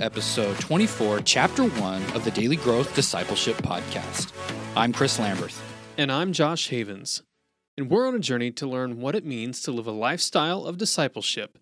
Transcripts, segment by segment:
to episode 24, chapter 1 of the Daily Growth Discipleship Podcast. I'm Chris Lamberth. And I'm Josh Havens. And we're on a journey to learn what it means to live a lifestyle of discipleship.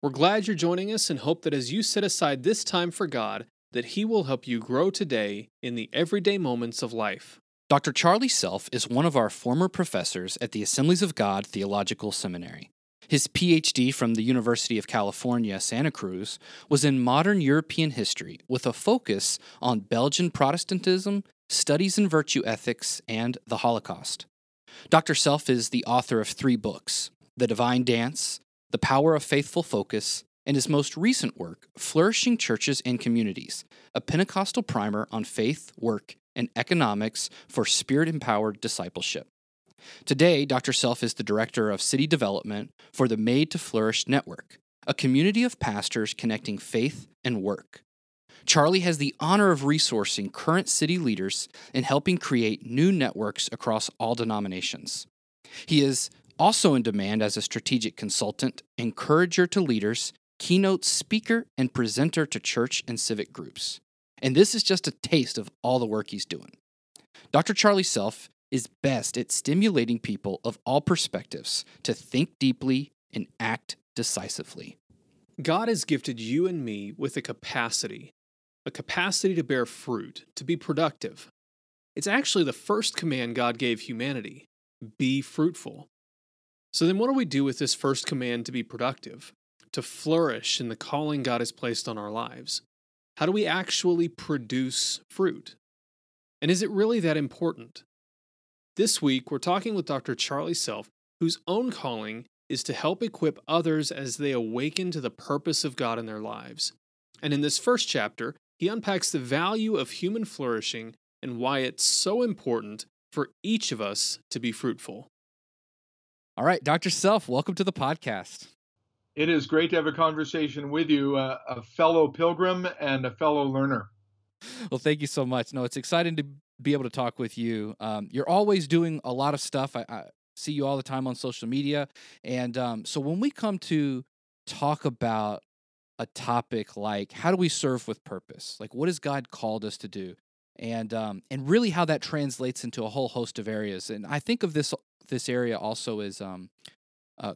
We're glad you're joining us and hope that as you set aside this time for God, that He will help you grow today in the everyday moments of life. Dr. Charlie Self is one of our former professors at the Assemblies of God Theological Seminary. His PhD from the University of California, Santa Cruz, was in modern European history with a focus on Belgian Protestantism, studies in virtue ethics, and the Holocaust. Dr. Self is the author of three books The Divine Dance, The Power of Faithful Focus, and his most recent work, Flourishing Churches and Communities, a Pentecostal primer on faith, work, and economics for spirit empowered discipleship. Today, Dr. Self is the Director of City Development for the Made to Flourish Network, a community of pastors connecting faith and work. Charlie has the honor of resourcing current city leaders and helping create new networks across all denominations. He is also in demand as a strategic consultant, encourager to leaders, keynote speaker, and presenter to church and civic groups. And this is just a taste of all the work he's doing. Dr. Charlie Self is best at stimulating people of all perspectives to think deeply and act decisively. God has gifted you and me with a capacity, a capacity to bear fruit, to be productive. It's actually the first command God gave humanity be fruitful. So then, what do we do with this first command to be productive, to flourish in the calling God has placed on our lives? How do we actually produce fruit? And is it really that important? This week, we're talking with Dr. Charlie Self, whose own calling is to help equip others as they awaken to the purpose of God in their lives. And in this first chapter, he unpacks the value of human flourishing and why it's so important for each of us to be fruitful. All right, Dr. Self, welcome to the podcast. It is great to have a conversation with you, uh, a fellow pilgrim and a fellow learner. Well, thank you so much. No, it's exciting to be able to talk with you. Um, you're always doing a lot of stuff. I, I, see you all the time on social media, and um, so when we come to talk about a topic like how do we serve with purpose, like what has God called us to do, and um, and really how that translates into a whole host of areas. And I think of this this area also as um, uh,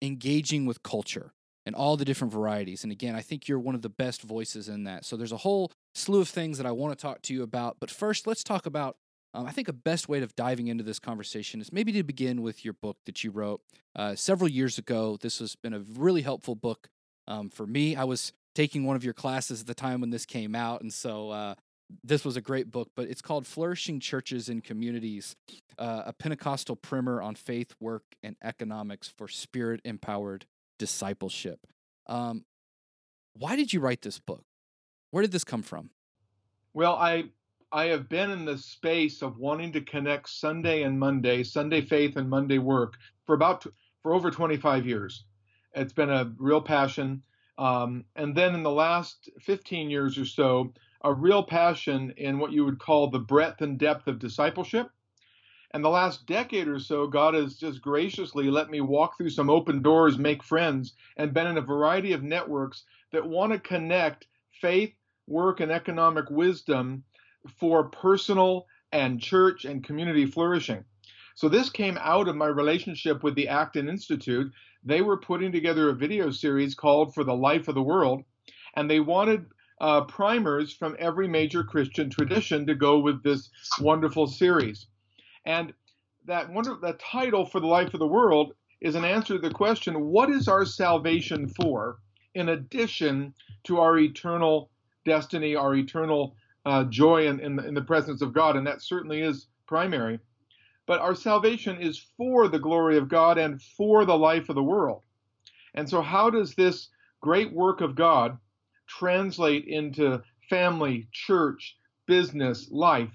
engaging with culture and all the different varieties. And again, I think you're one of the best voices in that. So there's a whole slew of things that I want to talk to you about. But first, let's talk about. Um, I think a best way of diving into this conversation is maybe to begin with your book that you wrote uh, several years ago. This has been a really helpful book um, for me. I was taking one of your classes at the time when this came out, and so uh, this was a great book. But it's called "Flourishing Churches and Communities: uh, A Pentecostal Primer on Faith, Work, and Economics for Spirit-Empowered Discipleship." Um, why did you write this book? Where did this come from? Well, I I have been in the space of wanting to connect Sunday and Monday, Sunday faith and Monday work for about for over 25 years. It's been a real passion. Um, and then in the last 15 years or so, a real passion in what you would call the breadth and depth of discipleship. And the last decade or so, God has just graciously let me walk through some open doors, make friends, and been in a variety of networks that want to connect faith work and economic wisdom for personal and church and community flourishing. So this came out of my relationship with the Acton Institute. They were putting together a video series called For the Life of the World, and they wanted uh, primers from every major Christian tradition to go with this wonderful series. And that wonder, that title for the life of the world is an answer to the question, what is our salvation for, in addition to our eternal destiny, our eternal uh, joy in, in the, in the presence of God, and that certainly is primary. But our salvation is for the glory of God and for the life of the world. And so, how does this great work of God translate into family, church, business, life?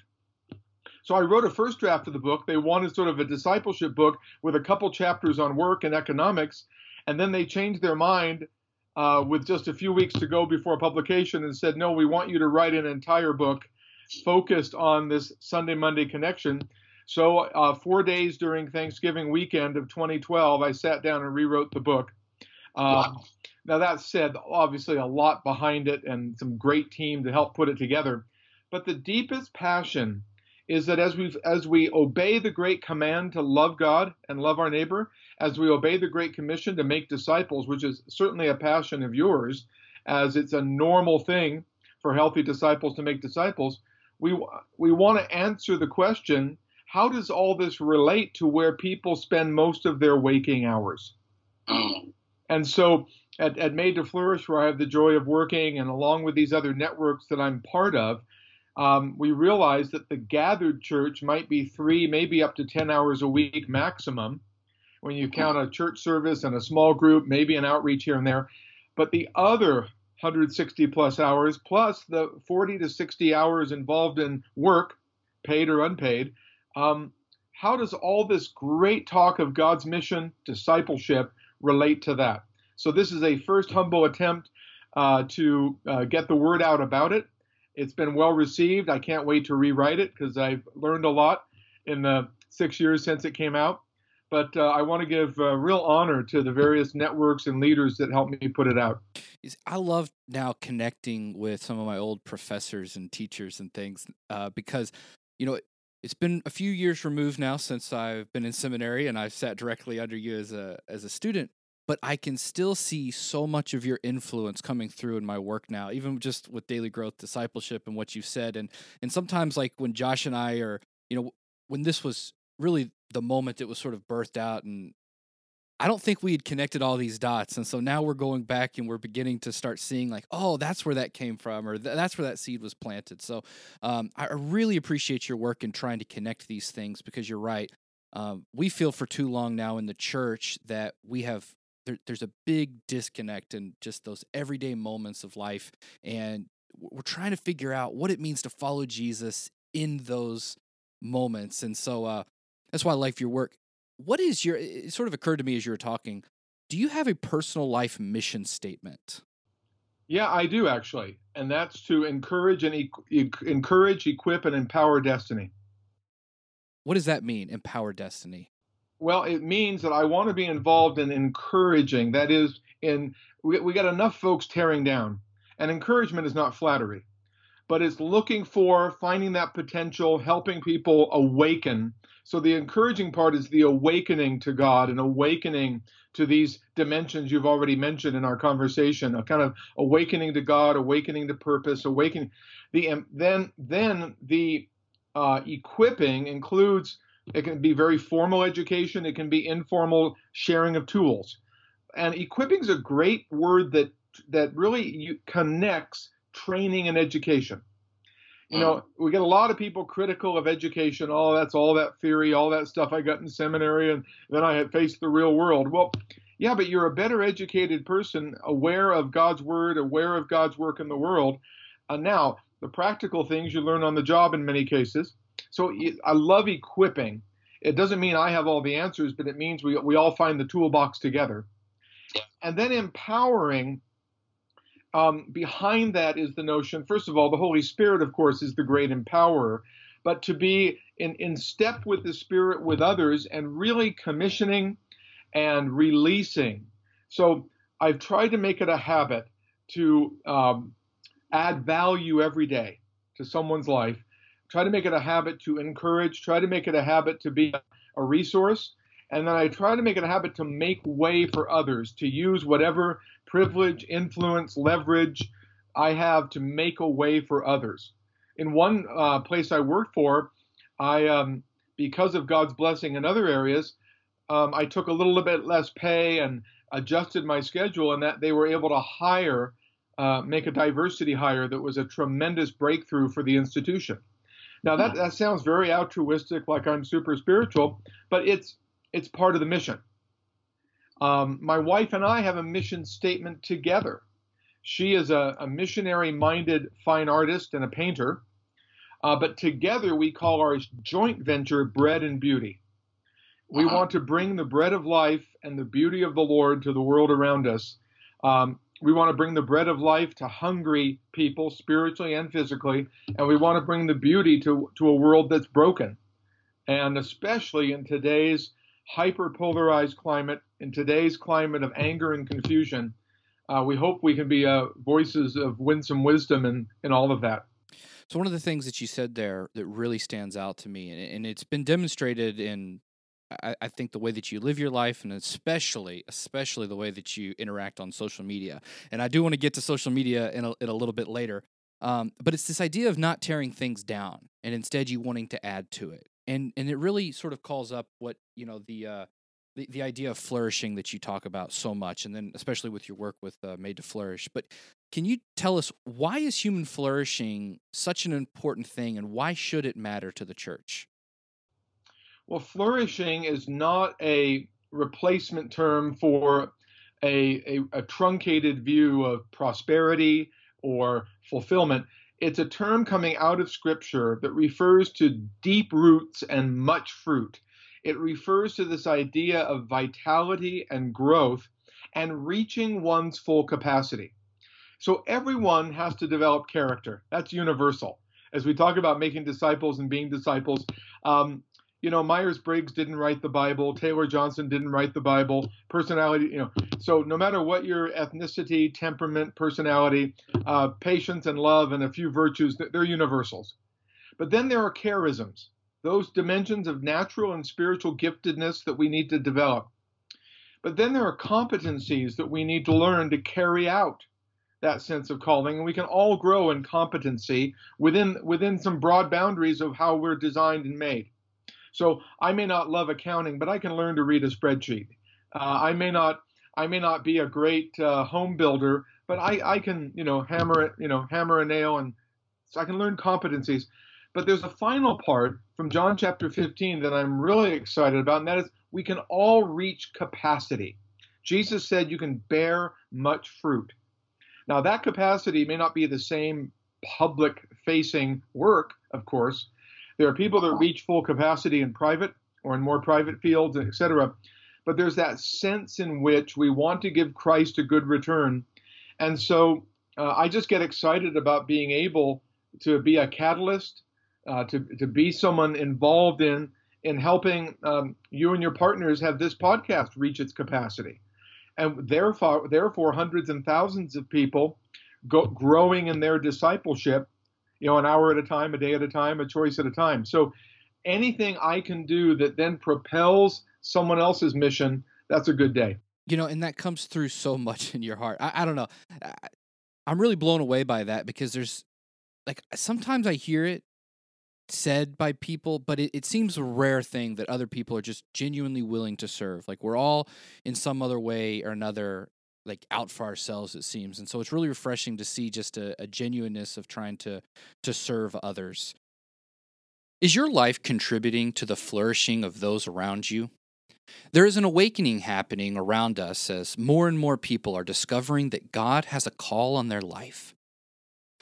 So I wrote a first draft of the book. They wanted sort of a discipleship book with a couple chapters on work and economics, and then they changed their mind uh, with just a few weeks to go before publication and said, no, we want you to write an entire book focused on this Sunday Monday connection. So, uh, four days during Thanksgiving weekend of 2012, I sat down and rewrote the book. Um, now that said, obviously a lot behind it and some great team to help put it together. But the deepest passion is that as we as we obey the great command to love God and love our neighbor, as we obey the great commission to make disciples, which is certainly a passion of yours, as it's a normal thing for healthy disciples to make disciples, we we want to answer the question, how does all this relate to where people spend most of their waking hours? Mm. And so at, at Made to Flourish, where I have the joy of working, and along with these other networks that I'm part of, um, we realize that the gathered church might be three, maybe up to 10 hours a week maximum when you count a church service and a small group, maybe an outreach here and there. But the other 160 plus hours, plus the 40 to 60 hours involved in work, paid or unpaid, um, how does all this great talk of God's mission, discipleship, relate to that? So, this is a first humble attempt uh, to uh, get the word out about it. It's been well received. I can't wait to rewrite it because I've learned a lot in the six years since it came out. But uh, I want to give uh, real honor to the various networks and leaders that helped me put it out. I love now connecting with some of my old professors and teachers and things uh, because, you know, it's been a few years removed now since I've been in seminary and I've sat directly under you as a as a student but I can still see so much of your influence coming through in my work now, even just with daily growth discipleship and what you've said. And and sometimes like when Josh and I are, you know, when this was really the moment it was sort of birthed out and I don't think we had connected all these dots. And so now we're going back and we're beginning to start seeing, like, oh, that's where that came from, or th- that's where that seed was planted. So um, I really appreciate your work in trying to connect these things because you're right. Um, we feel for too long now in the church that we have there, there's a big disconnect in just those everyday moments of life and we're trying to figure out what it means to follow jesus in those moments and so uh, that's why i like your work. What is your it sort of occurred to me as you were talking do you have a personal life mission statement? Yeah i do actually and that's to encourage and e- encourage equip and empower destiny. What does that mean empower destiny well, it means that I want to be involved in encouraging. That is, in we, we got enough folks tearing down, and encouragement is not flattery, but it's looking for finding that potential, helping people awaken. So the encouraging part is the awakening to God and awakening to these dimensions you've already mentioned in our conversation, a kind of awakening to God, awakening to purpose, awakening. The then then the uh, equipping includes it can be very formal education. It can be informal sharing of tools. And equipping is a great word that that really connects training and education. You know, mm. we get a lot of people critical of education. Oh, that's all that theory, all that stuff I got in seminary, and then I had faced the real world. Well, yeah, but you're a better educated person, aware of God's word, aware of God's work in the world. Uh, now, the practical things you learn on the job in many cases. So I love equipping. It doesn't mean I have all the answers, but it means we, we all find the toolbox together. And then empowering, um, behind that is the notion, first of all, the Holy Spirit, of course, is the great empowerer, but to be in, in step with the Spirit with others and really commissioning and releasing. So I've tried to make it a habit to um, add value every day to someone's life try to make it a habit to encourage, try to make it a habit to be a resource, and then I try to make it a habit to make way for others, to use whatever privilege, influence, leverage I have to make a way for others. In one uh, place I worked for, I, um, because of God's blessing in other areas, um, I took a little bit less pay and adjusted my schedule, and that they were able to hire, uh, make a diversity hire that was a tremendous breakthrough for the institution. Now that, that sounds very altruistic, like I'm super spiritual, but it's it's part of the mission. Um, my wife and I have a mission statement together. She is a, a missionary-minded fine artist and a painter, uh, but together we call our joint venture Bread and Beauty. We uh-huh. want to bring the bread of life and the beauty of the Lord to the world around us. Um, we want to bring the bread of life to hungry people, spiritually and physically, and we want to bring the beauty to, to a world that's broken. And especially in today's hyper polarized climate, in today's climate of anger and confusion, uh, we hope we can be uh, voices of winsome wisdom and in all of that. So one of the things that you said there that really stands out to me, and it's been demonstrated in, I, I, think, the way that you live your life, and especially, especially the way that you interact on social media. And I do want to get to social media in a, in a little bit later. Um, but it's this idea of not tearing things down, and instead you wanting to add to it, and and it really sort of calls up what you know the uh, the, the idea of flourishing that you talk about so much, and then especially with your work with uh, Made to Flourish. But can you tell us why is human flourishing such an important thing, and why should it matter to the church? Well, flourishing is not a replacement term for a, a, a truncated view of prosperity or fulfillment. It's a term coming out of Scripture that refers to deep roots and much fruit. It refers to this idea of vitality and growth and reaching one's full capacity. So everyone has to develop character. That's universal. As we talk about making disciples and being disciples, um, you know, Myers Briggs didn't write the Bible, Taylor Johnson didn't write the Bible, personality, you know. So no matter what your ethnicity, temperament, personality, uh, patience and love and a few virtues, they're universals. But then there are charisms those dimensions of natural and spiritual giftedness that we need to develop. But then there are competencies that we need to learn to carry out that sense of calling, and we can all grow in competency within within some broad boundaries of how we're designed and made. So I may not love accounting, but I can learn to read a spreadsheet. Uh, I may not I may not be a great uh, home builder, but I, I can you know hammer it you know hammer a nail and so I can learn competencies. But there's a final part from John chapter 15 that I'm really excited about, and that is we can all reach capacity. Jesus said you can bear much fruit. Now, that capacity may not be the same public facing work, of course. There are people that reach full capacity in private or in more private fields, etc. But there's that sense in which we want to give Christ a good return. And so uh, I just get excited about being able to be a catalyst uh, to to be someone involved in in helping um, you and your partners have this podcast reach its capacity, and therefore therefore hundreds and thousands of people go, growing in their discipleship, you know, an hour at a time, a day at a time, a choice at a time. So anything I can do that then propels someone else's mission, that's a good day. You know, and that comes through so much in your heart. I, I don't know. I, I'm really blown away by that because there's like sometimes I hear it said by people, but it, it seems a rare thing that other people are just genuinely willing to serve. Like we're all in some other way or another like out for ourselves it seems. And so it's really refreshing to see just a, a, genuineness of trying to to serve others. Is your life contributing to the flourishing of those around you? There is an awakening happening around us as more and more people are discovering that god has a call on their life.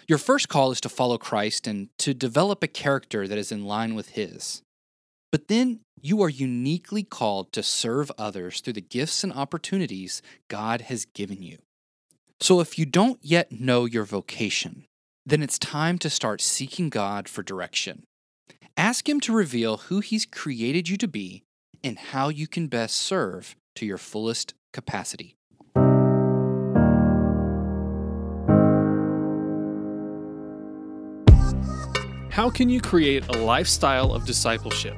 Your first call is to follow Christ and to develop a character that is in line with His. But then you are uniquely called to serve others through the gifts and opportunities God has given you. So if you don't yet know your vocation, then it's time to start seeking God for direction. Ask Him to reveal who He's created you to be and how you can best serve to your fullest capacity. How can you create a lifestyle of discipleship?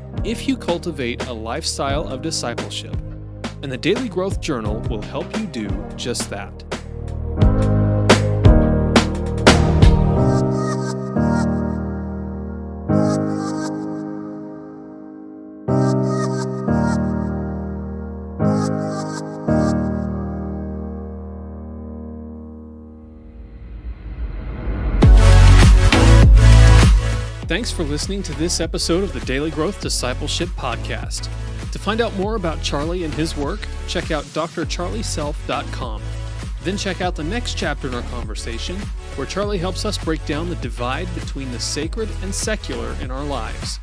if you cultivate a lifestyle of discipleship, and the Daily Growth Journal will help you do just that. Thanks for listening to this episode of the Daily Growth Discipleship Podcast. To find out more about Charlie and his work, check out drcharlieself.com. Then check out the next chapter in our conversation, where Charlie helps us break down the divide between the sacred and secular in our lives.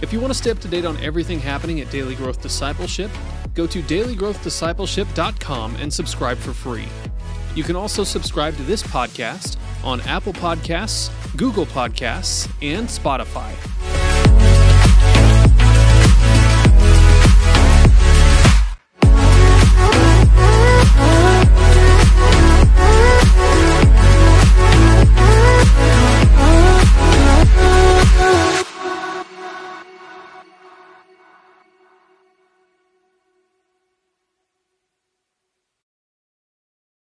If you want to stay up to date on everything happening at Daily Growth Discipleship, go to dailygrowthdiscipleship.com and subscribe for free. You can also subscribe to this podcast on Apple Podcasts, Google Podcasts, and Spotify.